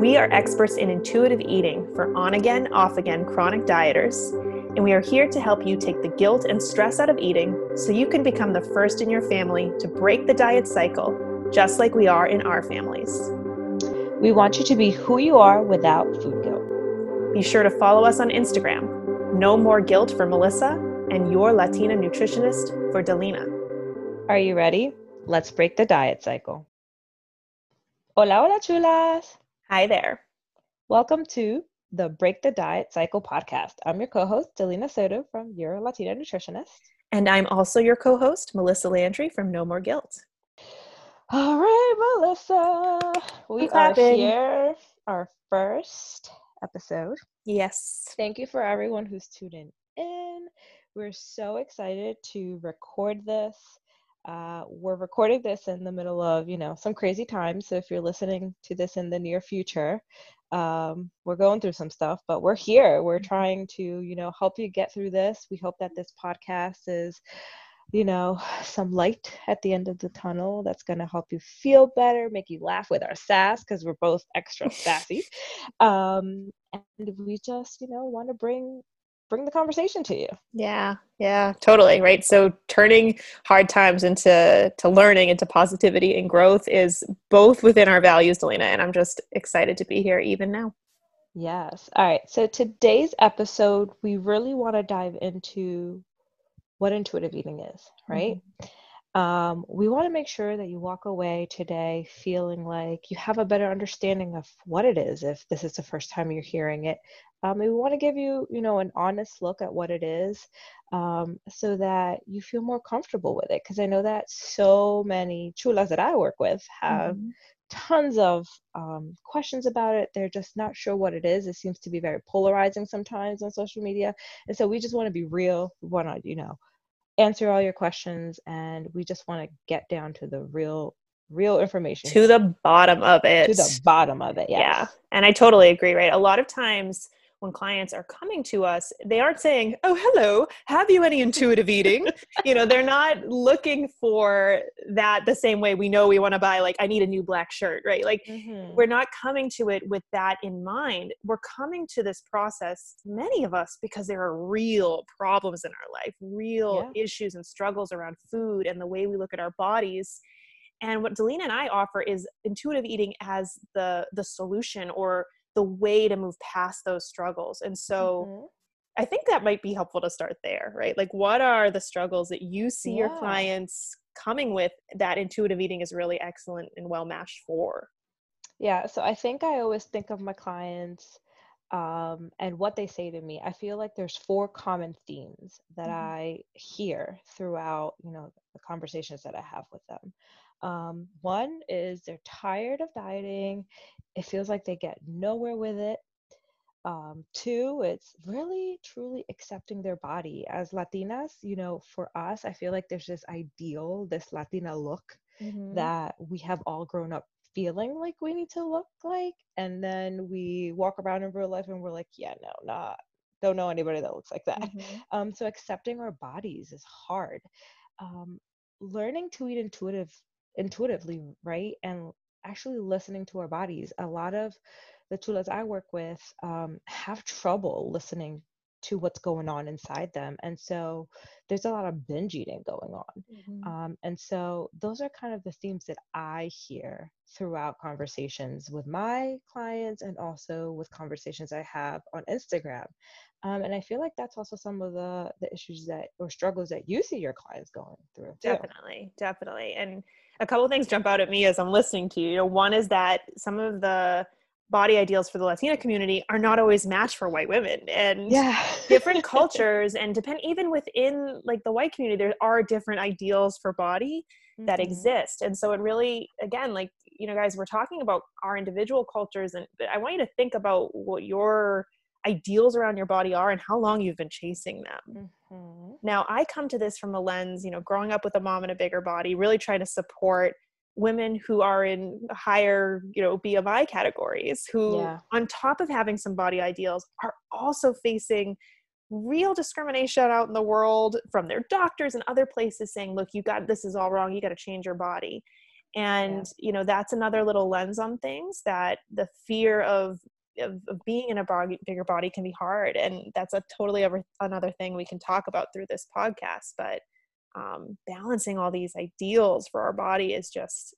We are experts in intuitive eating for on again, off again chronic dieters, and we are here to help you take the guilt and stress out of eating so you can become the first in your family to break the diet cycle, just like we are in our families. We want you to be who you are without food guilt. Be sure to follow us on Instagram. No more guilt for Melissa and your Latina nutritionist for Dalina. Are you ready? Let's break the diet cycle. Hola, hola, chulas. Hi there. Welcome to the Break the Diet Cycle podcast. I'm your co host, Dalina Soto from Your Latina Nutritionist. And I'm also your co host, Melissa Landry from No More Guilt. All right, Melissa. We are here, our first episode. Yes. Thank you for everyone who's tuning in. We're so excited to record this. Uh, we're recording this in the middle of, you know, some crazy times. So if you're listening to this in the near future, um, we're going through some stuff, but we're here. We're trying to, you know, help you get through this. We hope that this podcast is, you know, some light at the end of the tunnel that's going to help you feel better, make you laugh with our sass because we're both extra sassy. Um, and we just, you know, want to bring bring the conversation to you. Yeah, yeah, totally. Right. So turning hard times into to learning into positivity and growth is both within our values, Dalina, and I'm just excited to be here even now. Yes. All right. So today's episode, we really want to dive into what intuitive eating is, right? Um, we want to make sure that you walk away today feeling like you have a better understanding of what it is if this is the first time you're hearing it. Um, we want to give you, you know, an honest look at what it is um, so that you feel more comfortable with it. Because I know that so many chulas that I work with have Mhm. tons of um, questions about it. They're just not sure what it is. It seems to be very polarizing sometimes on social media. And so we just want to be real. We want to, you know, answer all your questions and we just want to get down to the real, real information. To the bottom of it. to the bottom of it. Yes. Yeah. And I totally agree, right? A lot of times when clients are coming to us, they aren't saying, Oh, hello, have you any intuitive eating? you know, they're not looking for that the same way we know we want to buy, like, I need a new black shirt, right? Like, Mhm. we're not coming to it with that in mind. We're coming to this process, many of us, because there are real problems in our life, real issues and struggles around food and the way we look at our bodies. And what Dalina and I offer is intuitive eating as the the solution or the way to move past those struggles. And so Mhm. I think that might be helpful to start there, right? Like what are the struggles that you see your clients coming with that intuitive eating is really excellent and well matched for? Yeah, so I think I always think of my clients um, and what they say to me. I feel like there's four common themes that Mhm. I hear throughout, you know, the conversations that I have with them. Um, one is they're tired of dieting. It feels like they get nowhere with it. Um, two, it's really truly accepting their body. As Latinas, you know, for us, I feel like there's this ideal, this Latina look that we have all grown up feeling like we need to look like and then we walk around in real life and we're like yeah no not don't know anybody that looks like that Mhm. um so accepting our bodies is hard um learning to eat intuitive intuitively right and actually listening to our bodies. A lot of the chulas i work with um, have trouble listening to what's going on inside them and so there's a lot of binge eating going on Mhm. um, and so those are kind of the themes that I hear throughout conversations with my clients and also with conversations I have on Instagram. Um, and I feel like that's also some of the the issues that or struggles that you see your clients going through. Too. Definitely, definitely. And a couple of things jump out at me as I'm listening to you. You know, one is that some of the body ideals for the Latina community are not always matched for white women. And Yeah. different cultures and depend even within like the white community, there are different ideals for body that Mhm. exist. And so it really, again, like, you know, guys, we're talking about our individual cultures and but I want you to think about what your ideals around your body are and how long you've been chasing them. Mhm. Now, I come to this from a lens, you know, growing up with a mom in a bigger body, really trying to support women who are in higher, you know, BMI categories, who, Yeah. on top of having some body ideals, are also facing real discrimination out in the world from their doctors and other places saying, look, you got this is all wrong, you got to change your body. and yeah. you know that's another little lens on things that the fear of of, of being in a body, bigger body can be hard and that's a totally other, another thing we can talk about through this podcast but um, balancing all these ideals for our body is just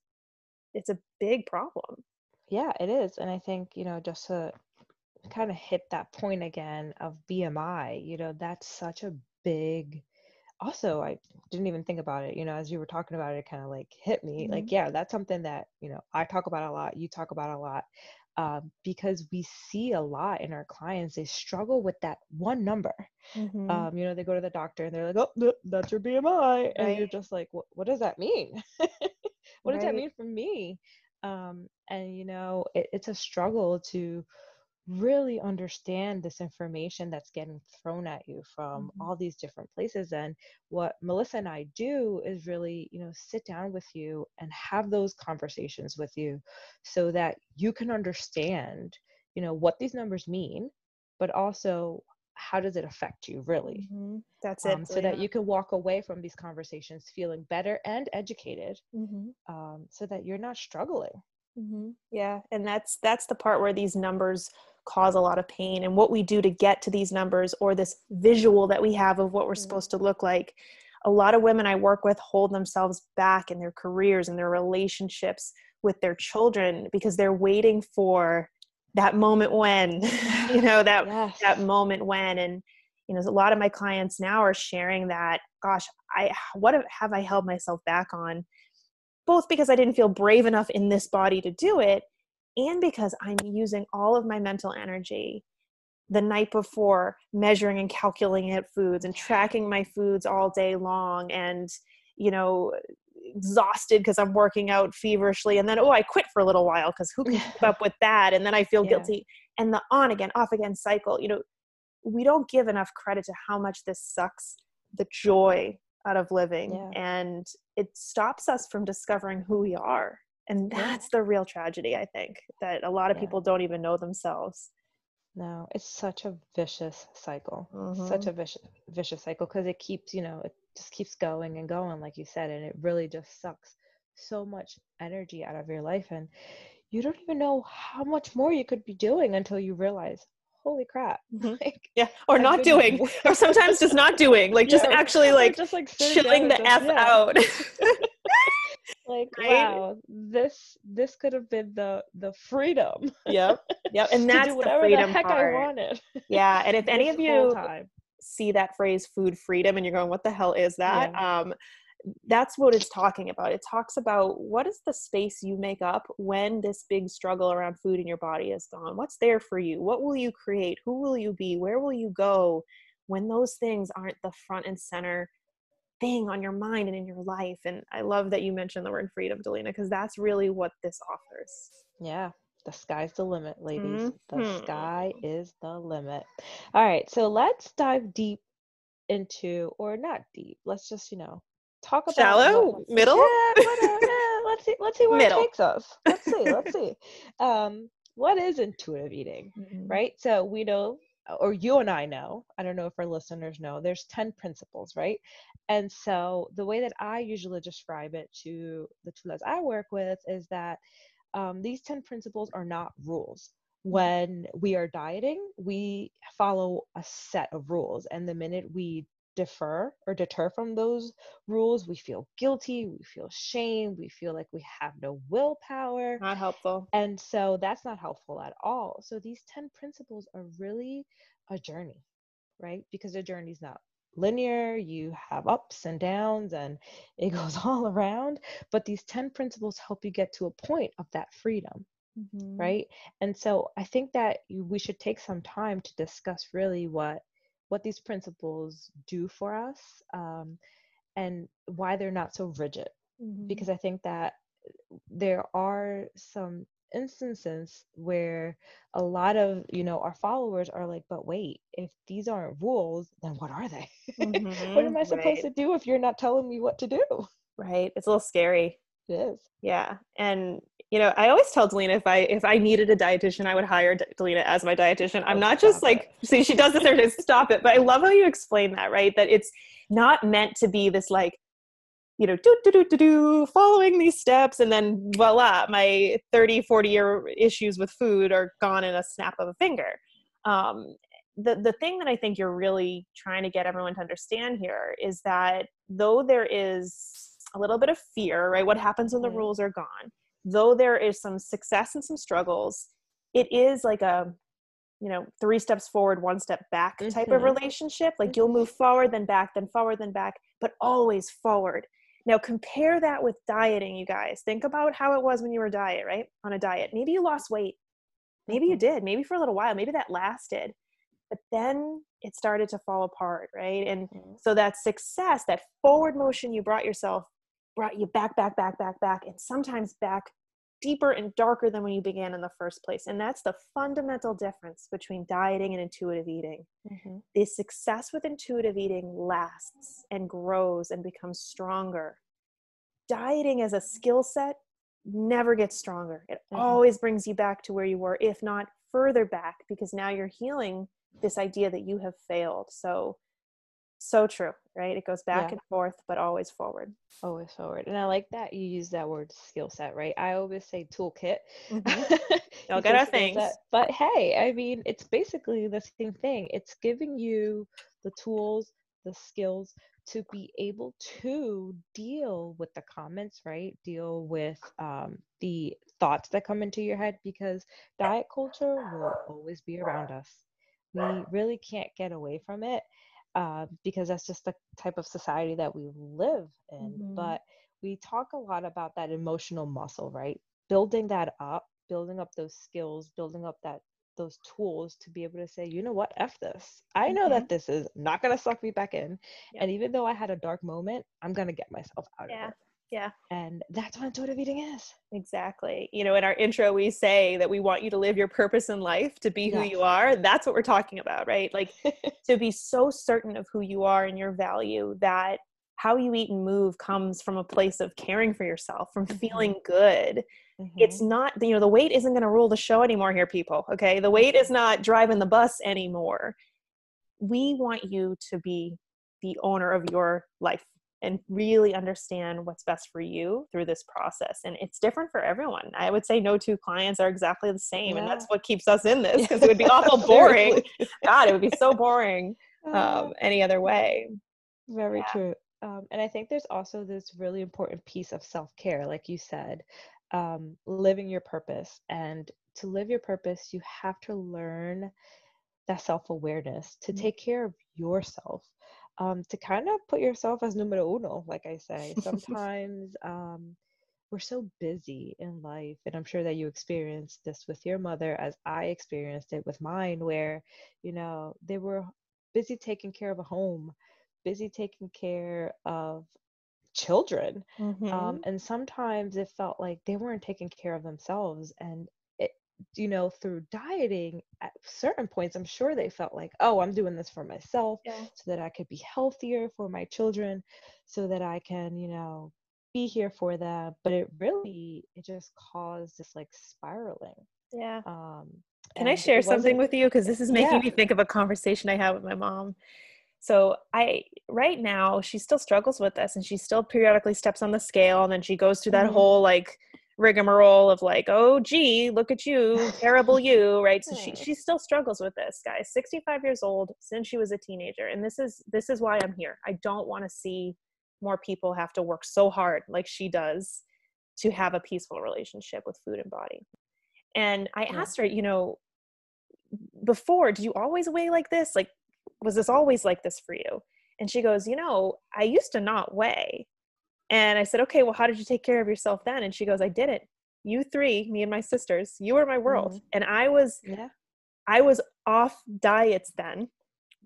it's a big problem yeah it is and i think you know just to kind of hit that point again of bmi you know that's such a big also i didn't even think about it you know as you were talking about it, it kind of like hit me mm-hmm. like yeah that's something that you know i talk about a lot you talk about a lot um, because we see a lot in our clients they struggle with that one number mm-hmm. um, you know they go to the doctor and they're like oh that's your bmi right. and you're just like what, what does that mean what right. does that mean for me um, and you know it, it's a struggle to really understand this information that's getting thrown at you from mm-hmm. all these different places and what melissa and i do is really you know sit down with you and have those conversations with you so that you can understand you know what these numbers mean but also how does it affect you really mm-hmm. that's it um, so yeah. that you can walk away from these conversations feeling better and educated mm-hmm. um, so that you're not struggling mm-hmm. yeah and that's that's the part where these numbers cause a lot of pain and what we do to get to these numbers or this visual that we have of what we're mm-hmm. supposed to look like a lot of women i work with hold themselves back in their careers and their relationships with their children because they're waiting for that moment when you know that yes. that moment when and you know a lot of my clients now are sharing that gosh i what have i held myself back on both because i didn't feel brave enough in this body to do it and because I'm using all of my mental energy the night before measuring and calculating out foods and tracking my foods all day long and you know exhausted because I'm working out feverishly and then oh I quit for a little while because who can keep up with that and then I feel yeah. guilty and the on again off again cycle you know we don't give enough credit to how much this sucks the joy out of living yeah. and it stops us from discovering who we are and that's the real tragedy i think that a lot of yeah. people don't even know themselves no it's such a vicious cycle mm-hmm. such a vicious vicious cycle because it keeps you know it just keeps going and going like you said and it really just sucks so much energy out of your life and you don't even know how much more you could be doing until you realize holy crap mm-hmm. like, yeah or I've not doing or sometimes just not doing like just actually like just like chilling the f yeah. out like right? wow this this could have been the the freedom yep yep and that's whatever the, freedom the heck part. i wanted yeah and if any of you see that phrase food freedom and you're going what the hell is that yeah. um that's what it's talking about. It talks about what is the space you make up when this big struggle around food in your body is gone? What's there for you? What will you create? Who will you be? Where will you go when those things aren't the front and center thing on your mind and in your life. And I love that you mentioned the word freedom, Dalina, because that's really what this offers. Yeah. The sky's the limit, ladies. Mm-hmm. The sky is the limit. All right. So let's dive deep into, or not deep, let's just, you know, talk about shallow, middle. Yeah, yeah, let's see. Let's see where middle. it takes us. Let's see. Let's see. Um, what is intuitive eating, mm-hmm. right? So we know or you and I know, I don't know if our listeners know, there's 10 principles, right? And so the way that I usually describe it to the chulas I work with is that um, these 10 principles are not rules. Mm-hmm. When we are dieting, we follow a set of rules. And the minute we defer or deter from those rules, we feel guilty, we feel shame, we feel like we have no willpower. Not helpful. And so that's not helpful at all. So these 10 principles are really a journey, right? Because the journey is not linear, you have ups and downs, and it goes all around. But these 10 principles help you get to a point of that freedom. Mm-hmm. Right. And so I think that we should take some time to discuss really what what these principles do for us um, and why they're not so rigid. Mm-hmm. Because I think that there are some instances where a lot of you know our followers are like but wait if these aren't rules then what are they mm-hmm, what am i supposed right. to do if you're not telling me what to do right it's a little scary it is yeah and you know i always tell dalina if i if i needed a dietitian i would hire dalina as my dietitian i'm oh, not just like it. see she does this there to stop it but i love how you explain that right that it's not meant to be this like you know, do, do, do, do, do, following these steps. And then voila, my 30, 40 year issues with food are gone in a snap of a finger. Um, the, the thing that I think you're really trying to get everyone to understand here is that though there is a little bit of fear, right? What happens when the rules are gone? Though there is some success and some struggles, it is like a you know three steps forward one step back type mm-hmm. of relationship. Like you'll move forward then back then forward then back but always forward. Now compare that with dieting you guys. Think about how it was when you were diet right? On a diet. Maybe you lost weight. Maybe you mm-hmm. did. Maybe for a little while. Maybe that lasted. But then it started to fall apart right? And mm-hmm. so that success that forward motion you brought yourself brought you back back back back back and sometimes back deeper and darker than when you began in the first place. And that's the fundamental difference between dieting and intuitive eating. Mm-hmm. The success with intuitive eating lasts and grows and becomes stronger. Dieting as a skill set never gets stronger. It mm-hmm. always brings you back to where you were, if not further back, because now you're healing this idea that you have failed. So so true right? It goes back yeah. and forth but always forward. Always forward and i like that you use that word skill set right? I always say toolkit. Mm-hmm. all get our things. set. but hey i mean it's basically the same thing. It's giving you the tools the skills to be able to deal with the comments right? Deal with um, the thoughts that come into your head because diet culture will always be around us. We really can't get away from it uh, because that's just the type of society that we live in. Mm-hmm. But we talk a lot about that emotional muscle, right? Building that up, building up those skills, building up that those tools to be able to say, you know what, F this. I know mm-hmm. that this is not going to suck me back in. Yep. And even though I had a dark moment, I'm going to get myself out yeah. of it. Yeah. And that's what intuitive eating is. Exactly. You know, in our intro, we say that we want you to live your purpose in life, to be who yes. you are. That's what we're talking about, right? Like to be so certain of who you are and your value that how you eat and move comes from a place of caring for yourself, from mm-hmm. feeling good. Mm-hmm. It's not, you know, the weight isn't going to rule the show anymore here, people. Okay. The weight is not driving the bus anymore. We want you to be the owner of your life and really understand what's best for you through this process. And it's different for everyone. I would say no two clients are exactly the same. Yeah. And that's what keeps us in this because it would be awful boring. God, it would be so boring um, any other way. Very yeah. true. Um, and I think there's also this really important piece of self care, like you said, um, living your purpose. And to live your purpose, you have to learn that self awareness to mm-hmm. take care of yourself um, to kind of put yourself as numero uno, like I say. Sometimes um, we're so busy in life, and I'm sure that you experienced this with your mother as I experienced it with mine, where, you know, they were busy taking care of a home, busy taking care of children. Um, mm-hmm. Um, and sometimes it felt like they weren't taking care of themselves. And you know, through dieting, at certain points, I'm sure they felt like, oh, I'm doing this for myself yeah. so that I could be healthier for my children, so that I can, you know, be here for them. But it really, it just caused this like spiraling. Yeah. Um, can I share something with you? Because this is making yeah. me think of a conversation I had with my mom. So I right now she still struggles with this and she still periodically steps on the scale and then she goes through that mm-hmm. whole like rigmarole of like, oh, gee, look at you, terrible you, right? So she she still struggles with this, guys. 65 years old since she was a teenager, and this is this is why I'm here. I don't want to see more people have to work so hard like she does to have a peaceful relationship with food and body. And I yeah. asked her, you know, before, did you always weigh like this? Like, was this always like this for you? And she goes, you know, I used to not weigh and I said, okay, well, how did you take care of yourself then? And she goes, I did it. You three, me and my sisters, you were my world. Mm-hmm. And I was, yeah. I was off diets then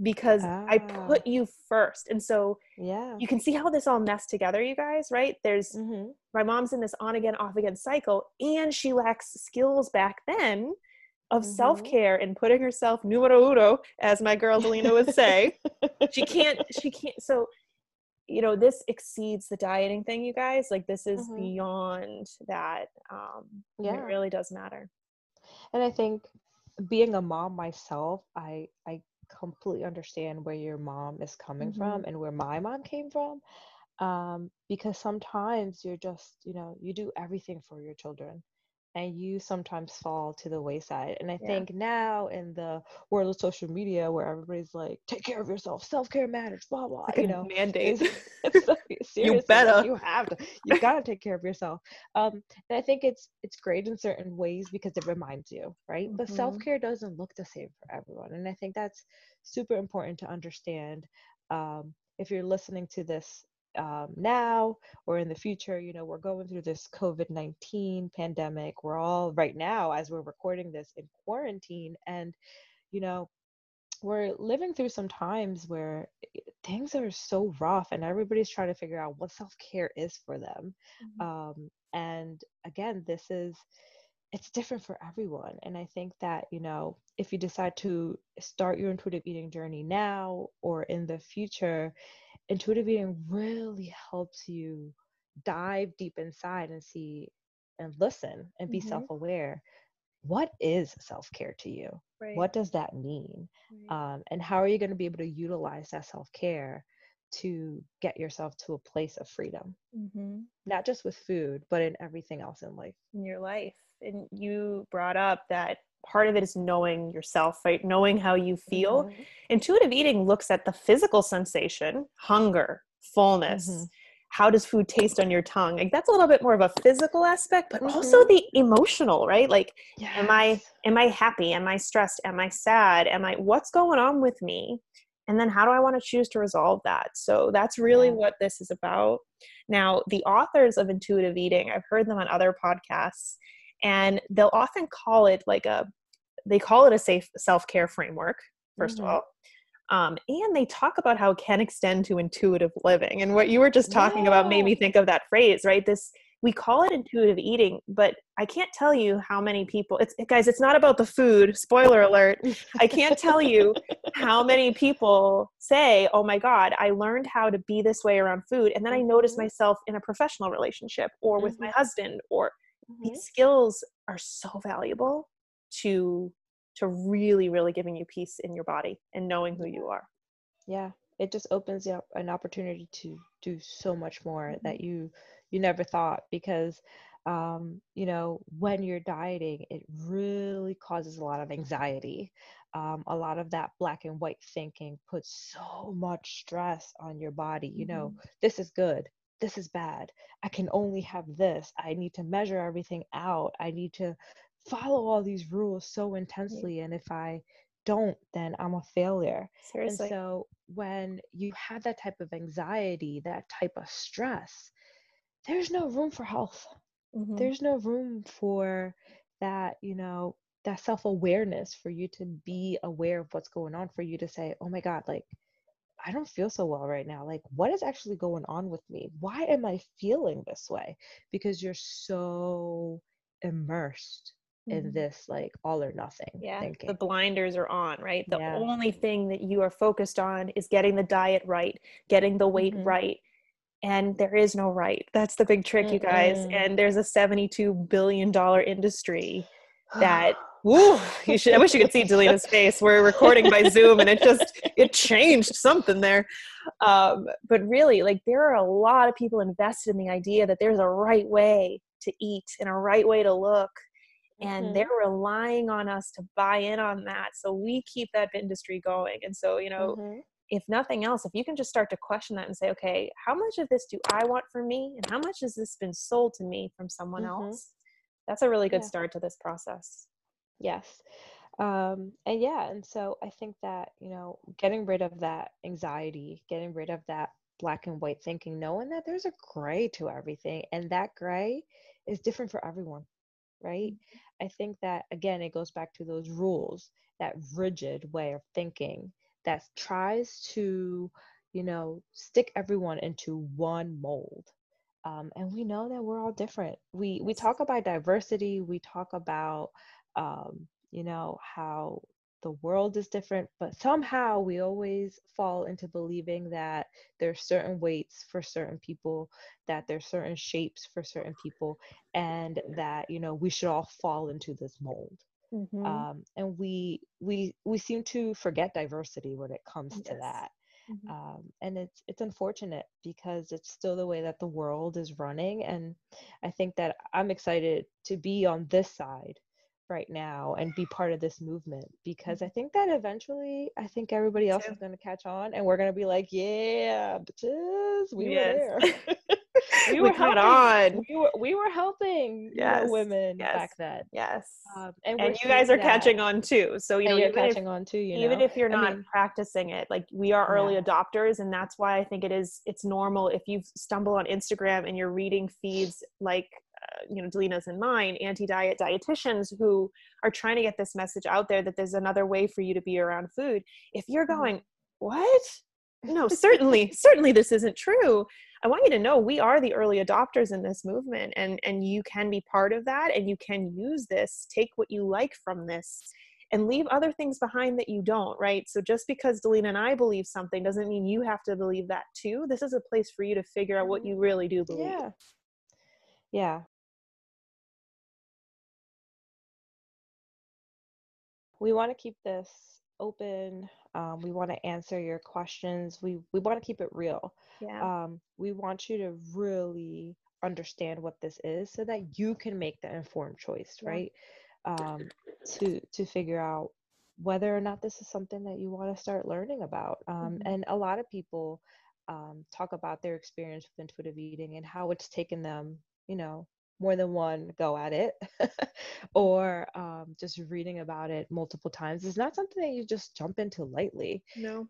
because ah. I put you first. And so yeah, you can see how this all messed together, you guys, right? There's mm-hmm. my mom's in this on again, off again cycle, and she lacks skills back then of mm-hmm. self-care and putting herself numero uno, as my girl Dalina would say. she can't, she can't so you know this exceeds the dieting thing you guys like this is mm-hmm. beyond that um yeah it really does matter and i think being a mom myself i i completely understand where your mom is coming mm-hmm. from and where my mom came from um, because sometimes you're just you know you do everything for your children and you sometimes fall to the wayside. And I yeah. think now in the world of social media where everybody's like, take care of yourself, self care matters, blah blah. Like you know, mandates. It's, it's you better. You have to. You gotta take care of yourself. Um, and I think it's it's great in certain ways because it reminds you, right? Mm-hmm. But self care doesn't look the same for everyone, and I think that's super important to understand. Um, if you're listening to this um, now or in the future. You know, we're going through this COVID 19 pandemic. We're all right now, as we're recording this, in quarantine. And, you know, we're living through some times where things are so rough and everybody's trying to figure out what self-care is for them mm-hmm. um, and again this is it's different for everyone and i think that you know if you decide to start your intuitive eating journey now or in the future intuitive eating really helps you dive deep inside and see and listen and be mm-hmm. self-aware what is self-care to you right. what does that mean right. um, and how are you going to be able to utilize that self-care to get yourself to a place of freedom mm-hmm. not just with food but in everything else in life in your life and you brought up that part of it is knowing yourself, right? Knowing how you feel. Mm-hmm. Intuitive eating looks at the physical sensation, hunger, fullness. Mm-hmm. How does food taste on your tongue? Like that's a little bit more of a physical aspect, but mm-hmm. also the emotional, right? Like yes. am I am I happy? Am I stressed? Am I sad? Am I what's going on with me? And then how do I want to choose to resolve that? So that's really yeah. what this is about. Now, the authors of intuitive eating, I've heard them on other podcasts, and they'll often call it like a they call it a safe self-care framework 1st mm-hmm. of all um, and they talk about how it can extend to intuitive living and what you were just talking yeah. about made me think of that phrase right this we call it intuitive eating but i can't tell you how many people it's guys it's not about the food spoiler alert i can't tell you how many people say oh my god i learned how to be this way around food and then i noticed mm-hmm. myself in a professional relationship or with mm-hmm. my husband or mm-hmm. these skills are so valuable to to really really giving you peace in your body and knowing who you are. Yeah it just opens up an opportunity to do so much more mm-hmm. that you you never thought because um, you know when you're dieting it really causes a lot of anxiety. Um, a lot of that black and white thinking puts so much stress on your body you know mm-hmm. this is good. This is bad. I can only have this. I need to measure everything out. I need to follow all these rules so intensely and if i don't then i'm a failure Seriously. and so when you have that type of anxiety that type of stress there's no room for health mm-hmm. there's no room for that you know that self-awareness for you to be aware of what's going on for you to say oh my god like I don't feel so well right now. Like, what is actually going on with me? Why am I feeling this way? Because you're so immersed in mm-hmm. this like all or nothing yeah thinking. the blinders are on right the yeah. only thing that you are focused on is getting the diet right getting the weight mm-hmm. right and there is no right that's the big trick mm-hmm. you guys and there's a 72 billion dollar industry that Woo, you should, I wish you could see Dalina's face. We're recording by Zoom and it just, it changed something there. Um, but really, like there are a lot of people invested in the idea that there's a right way to eat and a right way to look and mm-hmm. they're relying on us to buy in on that so we keep that industry going and so you know mm-hmm. if nothing else if you can just start to question that and say okay how much of this do i want for me and how much has this been sold to me from someone mm-hmm. else that's a really good yeah. start to this process yes um and yeah and so i think that you know getting rid of that anxiety getting rid of that black and white thinking knowing that there's a gray to everything and that gray is different for everyone right mm-hmm. I think that again, it goes back to those rules, that rigid way of thinking that tries to, you know, stick everyone into one mold. Um, and we know that we're all different. We we talk about diversity. We talk about, um, you know, how the world is different, but somehow we always fall into believing that there's certain weights for certain people, that there's certain shapes for certain people, and that you know we should all fall into this mold. Mm-hmm. Um, and we we we seem to forget diversity when it comes yes. to that. mm-hmm. um, and it's it's unfortunate because it's still the way that the world is running and i think that i'm excited to be on this side right now and be part of this movement because I mm-hmm. think that eventually I think everybody else is going to catch on and we're going to be like, yeah, bitches, we yes. were there. we, were helping. on. We were we were helping yes. you know, women yes. back then. Yes. Um, and, and you guys are that. catching on too. So you and know, you're catching if, on too. You even know? if you're not I mean, practicing it, like we are early yeah. adopters, and that's why I think it is. It's normal if you stumble on Instagram and you're reading feeds like uh, you know Dalina's and mine, anti-diet dietitians who are trying to get this message out there that there's another way for you to be around food. If you're mm-hmm. going, what? No, certainly, certainly this isn't true. I want you to know we are the early adopters in this movement and and you can be part of that and you can use this, take what you like from this and leave other things behind that you don't, right? So just because Dalina and I believe something doesn't mean you have to believe that too. This is a place for you to figure out what mm-hmm. you really do believe. Yeah. Yeah. We want to keep this open. Um, we want to answer your questions. We we want to keep it real. Yeah. Um, we want you to really understand what this is so that you can make the informed choice, yeah. right? Um, to to figure out whether or not this is something that you want to start learning about. Um, mm-hmm. And a lot of people um, talk about their experience with intuitive eating and how it's taken them, you know, more than one go at it or um, just reading about it multiple times is not something that you just jump into lightly. No.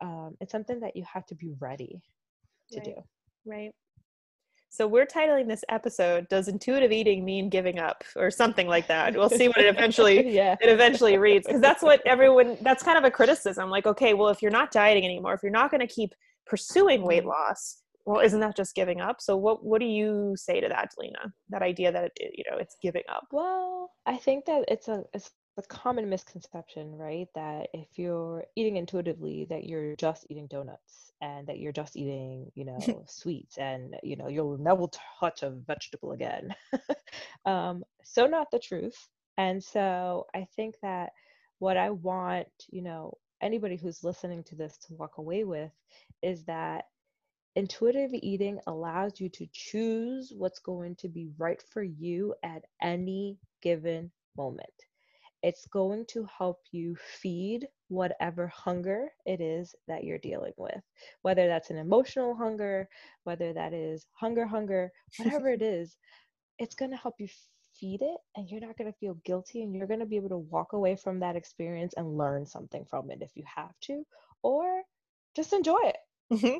Um, it's something that you have to be ready to right. do. Right. So we're titling this episode "Does Intuitive Eating Mean Giving Up?" or something like that. We'll see what it eventually yeah. it eventually reads because that's what everyone. That's kind of a criticism. Like, okay, well, if you're not dieting anymore, if you're not going to keep pursuing weight mm-hmm. loss, well isn't that just giving up? So what what do you say to that dalina? That idea that it, you know it's giving up? Well i think that it's a it's a common misconception right? That if you're eating intuitively that you're just eating donuts and that you're just eating you know sweets and you know you'll never touch a vegetable again. Um, so not the truth. And so i think that what i want you know anybody who's listening to this to walk away with is that Intuitive eating allows you to choose what's going to be right for you at any given moment. It's going to help you feed whatever hunger it is that you're dealing with, whether that's an emotional hunger, whether that is hunger, hunger, whatever it is, it's going to help you feed it and you're not going to feel guilty and you're going to be able to walk away from that experience and learn something from it if you have to, or just enjoy it. Mm-hmm.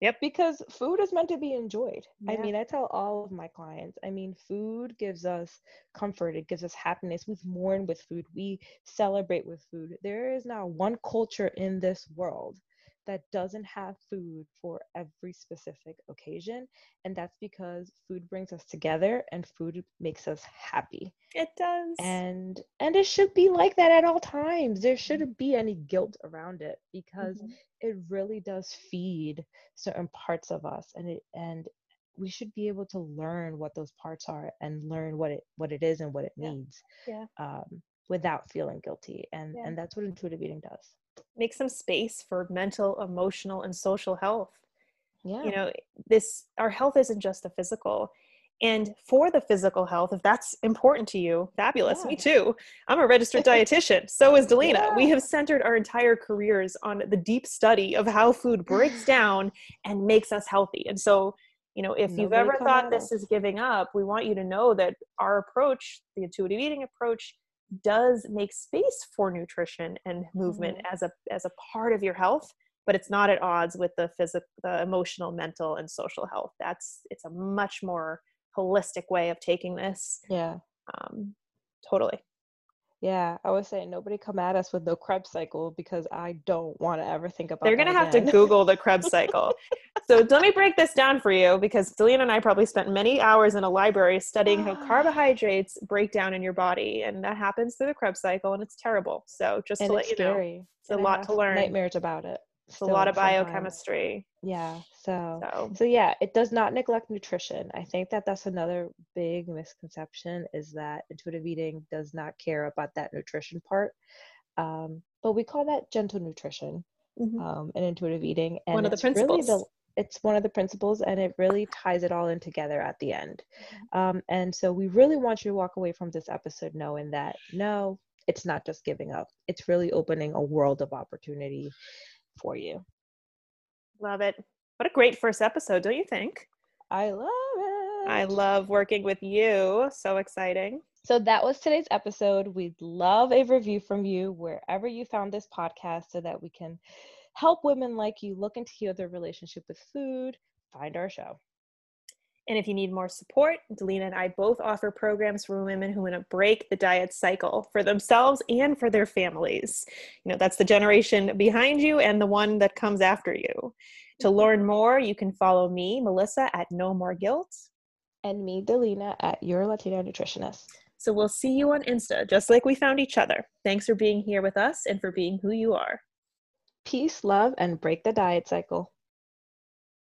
Yep. Because food is meant to be enjoyed. Yeah. I mean, I tell all of my clients, I mean, food gives us comfort, it gives us happiness. We mourn with food, we celebrate with food. There is not one culture in this world that doesn't have food for every specific occasion and that's because food brings us together and food makes us happy it does and and it should be like that at all times there shouldn't be any guilt around it because mm-hmm. it really does feed certain parts of us and it and we should be able to learn what those parts are and learn what it what it is and what it yeah. needs yeah um, without feeling guilty and yeah. and that's what intuitive eating does make some space for mental emotional and social health. Yeah. you know this our health isn't just the physical. And for the physical health if that's important to you fabulous. Yeah. me too. I'm a registered dietitian. So is dalina. Yeah. we have centered our entire careers on the deep study of how food breaks down and makes us healthy. And so you know if Nobody you've ever thought this is giving up we want you to know that our approach the intuitive eating approach does make space for nutrition and movement mm-hmm. as a as a part of your health but it's not at odds with the physical the emotional mental and social health. That's it's a much more holistic way of taking this. Yeah. Um totally yeah, I was saying nobody come at us with no Krebs cycle because I don't want to ever think about. It. They're gonna have again. to Google the Krebs cycle. so let me break this down for you because Dalina and I probably spent many hours in a library studying how carbohydrates break down in your body, and that happens through the Krebs cycle, and it's terrible. So just and to let you scary. know, it's and a lot to learn. Nightmares about it. It's a lot of biochemistry. Yeah. So, so, so yeah, it does not neglect nutrition. I think that that's another big misconception is that intuitive eating does not care about that nutrition part. Um, but we call that gentle nutrition. mm-hmm. um, and intuitive eating. And one of the principles. Really the, it's one of the principles, and it really ties it all in together at the end. Mm-hmm. Um, and so we really want you to walk away from this episode knowing that no, it's not just giving up. It's really opening a world of opportunity for you. Love it. What a great first episode, don't you think? I love it. I love working with you. So exciting. So that was today's episode. We'd love a review from you wherever you found this podcast so that we can help women like you look into heal their relationship with food. Find our show. And if you need more support, Dalina and I both offer programs for women who want to break the diet cycle for themselves and for their families. You know, that's the generation behind you and the one that comes after you. To mm-hmm. learn more, you can follow me, Melissa, at No More Guilt. And me, Dalina, at Your Latina Nutritionist. So we'll see you on Insta, just like we found each other. Thanks for being here with us and for being who you are. Peace, love, and break the diet cycle.